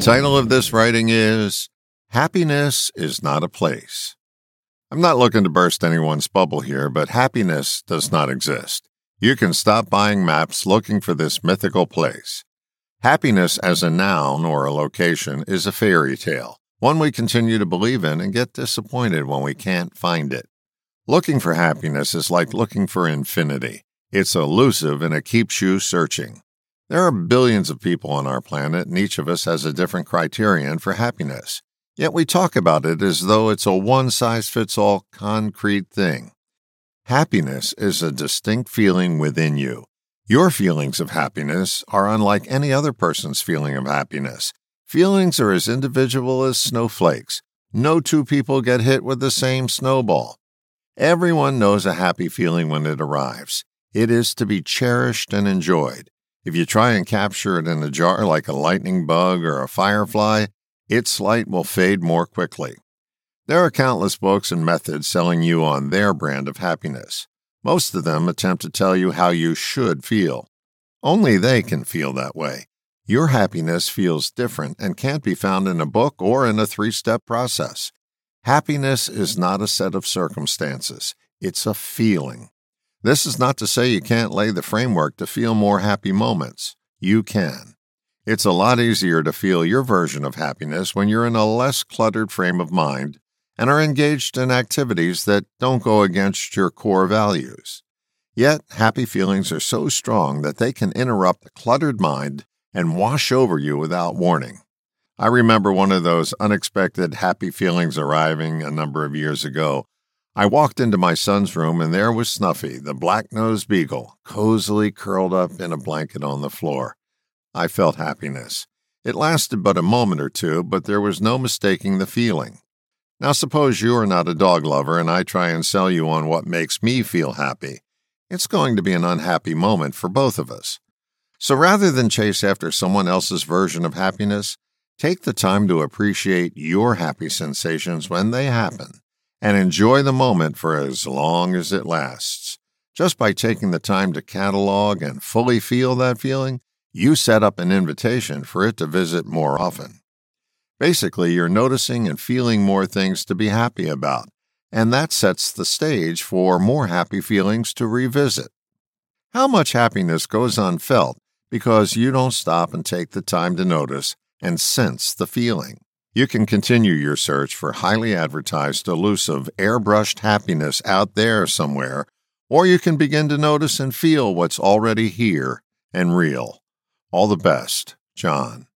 title of this writing is Happiness is Not a Place. I'm not looking to burst anyone's bubble here, but happiness does not exist. You can stop buying maps looking for this mythical place. Happiness as a noun or a location is a fairy tale, one we continue to believe in and get disappointed when we can't find it. Looking for happiness is like looking for infinity. It's elusive and it keeps you searching. There are billions of people on our planet, and each of us has a different criterion for happiness. Yet we talk about it as though it's a one size fits all concrete thing. Happiness is a distinct feeling within you. Your feelings of happiness are unlike any other person's feeling of happiness. Feelings are as individual as snowflakes. No two people get hit with the same snowball. Everyone knows a happy feeling when it arrives. It is to be cherished and enjoyed. If you try and capture it in a jar like a lightning bug or a firefly, its light will fade more quickly. There are countless books and methods selling you on their brand of happiness. Most of them attempt to tell you how you should feel. Only they can feel that way. Your happiness feels different and can't be found in a book or in a three step process. Happiness is not a set of circumstances, it's a feeling. This is not to say you can't lay the framework to feel more happy moments. You can. It's a lot easier to feel your version of happiness when you're in a less cluttered frame of mind and are engaged in activities that don't go against your core values. Yet, happy feelings are so strong that they can interrupt a cluttered mind and wash over you without warning. I remember one of those unexpected happy feelings arriving a number of years ago I walked into my son's room, and there was Snuffy, the black nosed beagle, cozily curled up in a blanket on the floor. I felt happiness. It lasted but a moment or two, but there was no mistaking the feeling. Now, suppose you are not a dog lover and I try and sell you on what makes me feel happy. It's going to be an unhappy moment for both of us. So rather than chase after someone else's version of happiness, take the time to appreciate your happy sensations when they happen and enjoy the moment for as long as it lasts. Just by taking the time to catalog and fully feel that feeling, you set up an invitation for it to visit more often. Basically, you're noticing and feeling more things to be happy about, and that sets the stage for more happy feelings to revisit. How much happiness goes unfelt because you don't stop and take the time to notice and sense the feeling? You can continue your search for highly advertised, elusive, airbrushed happiness out there somewhere, or you can begin to notice and feel what's already here and real. All the best, John.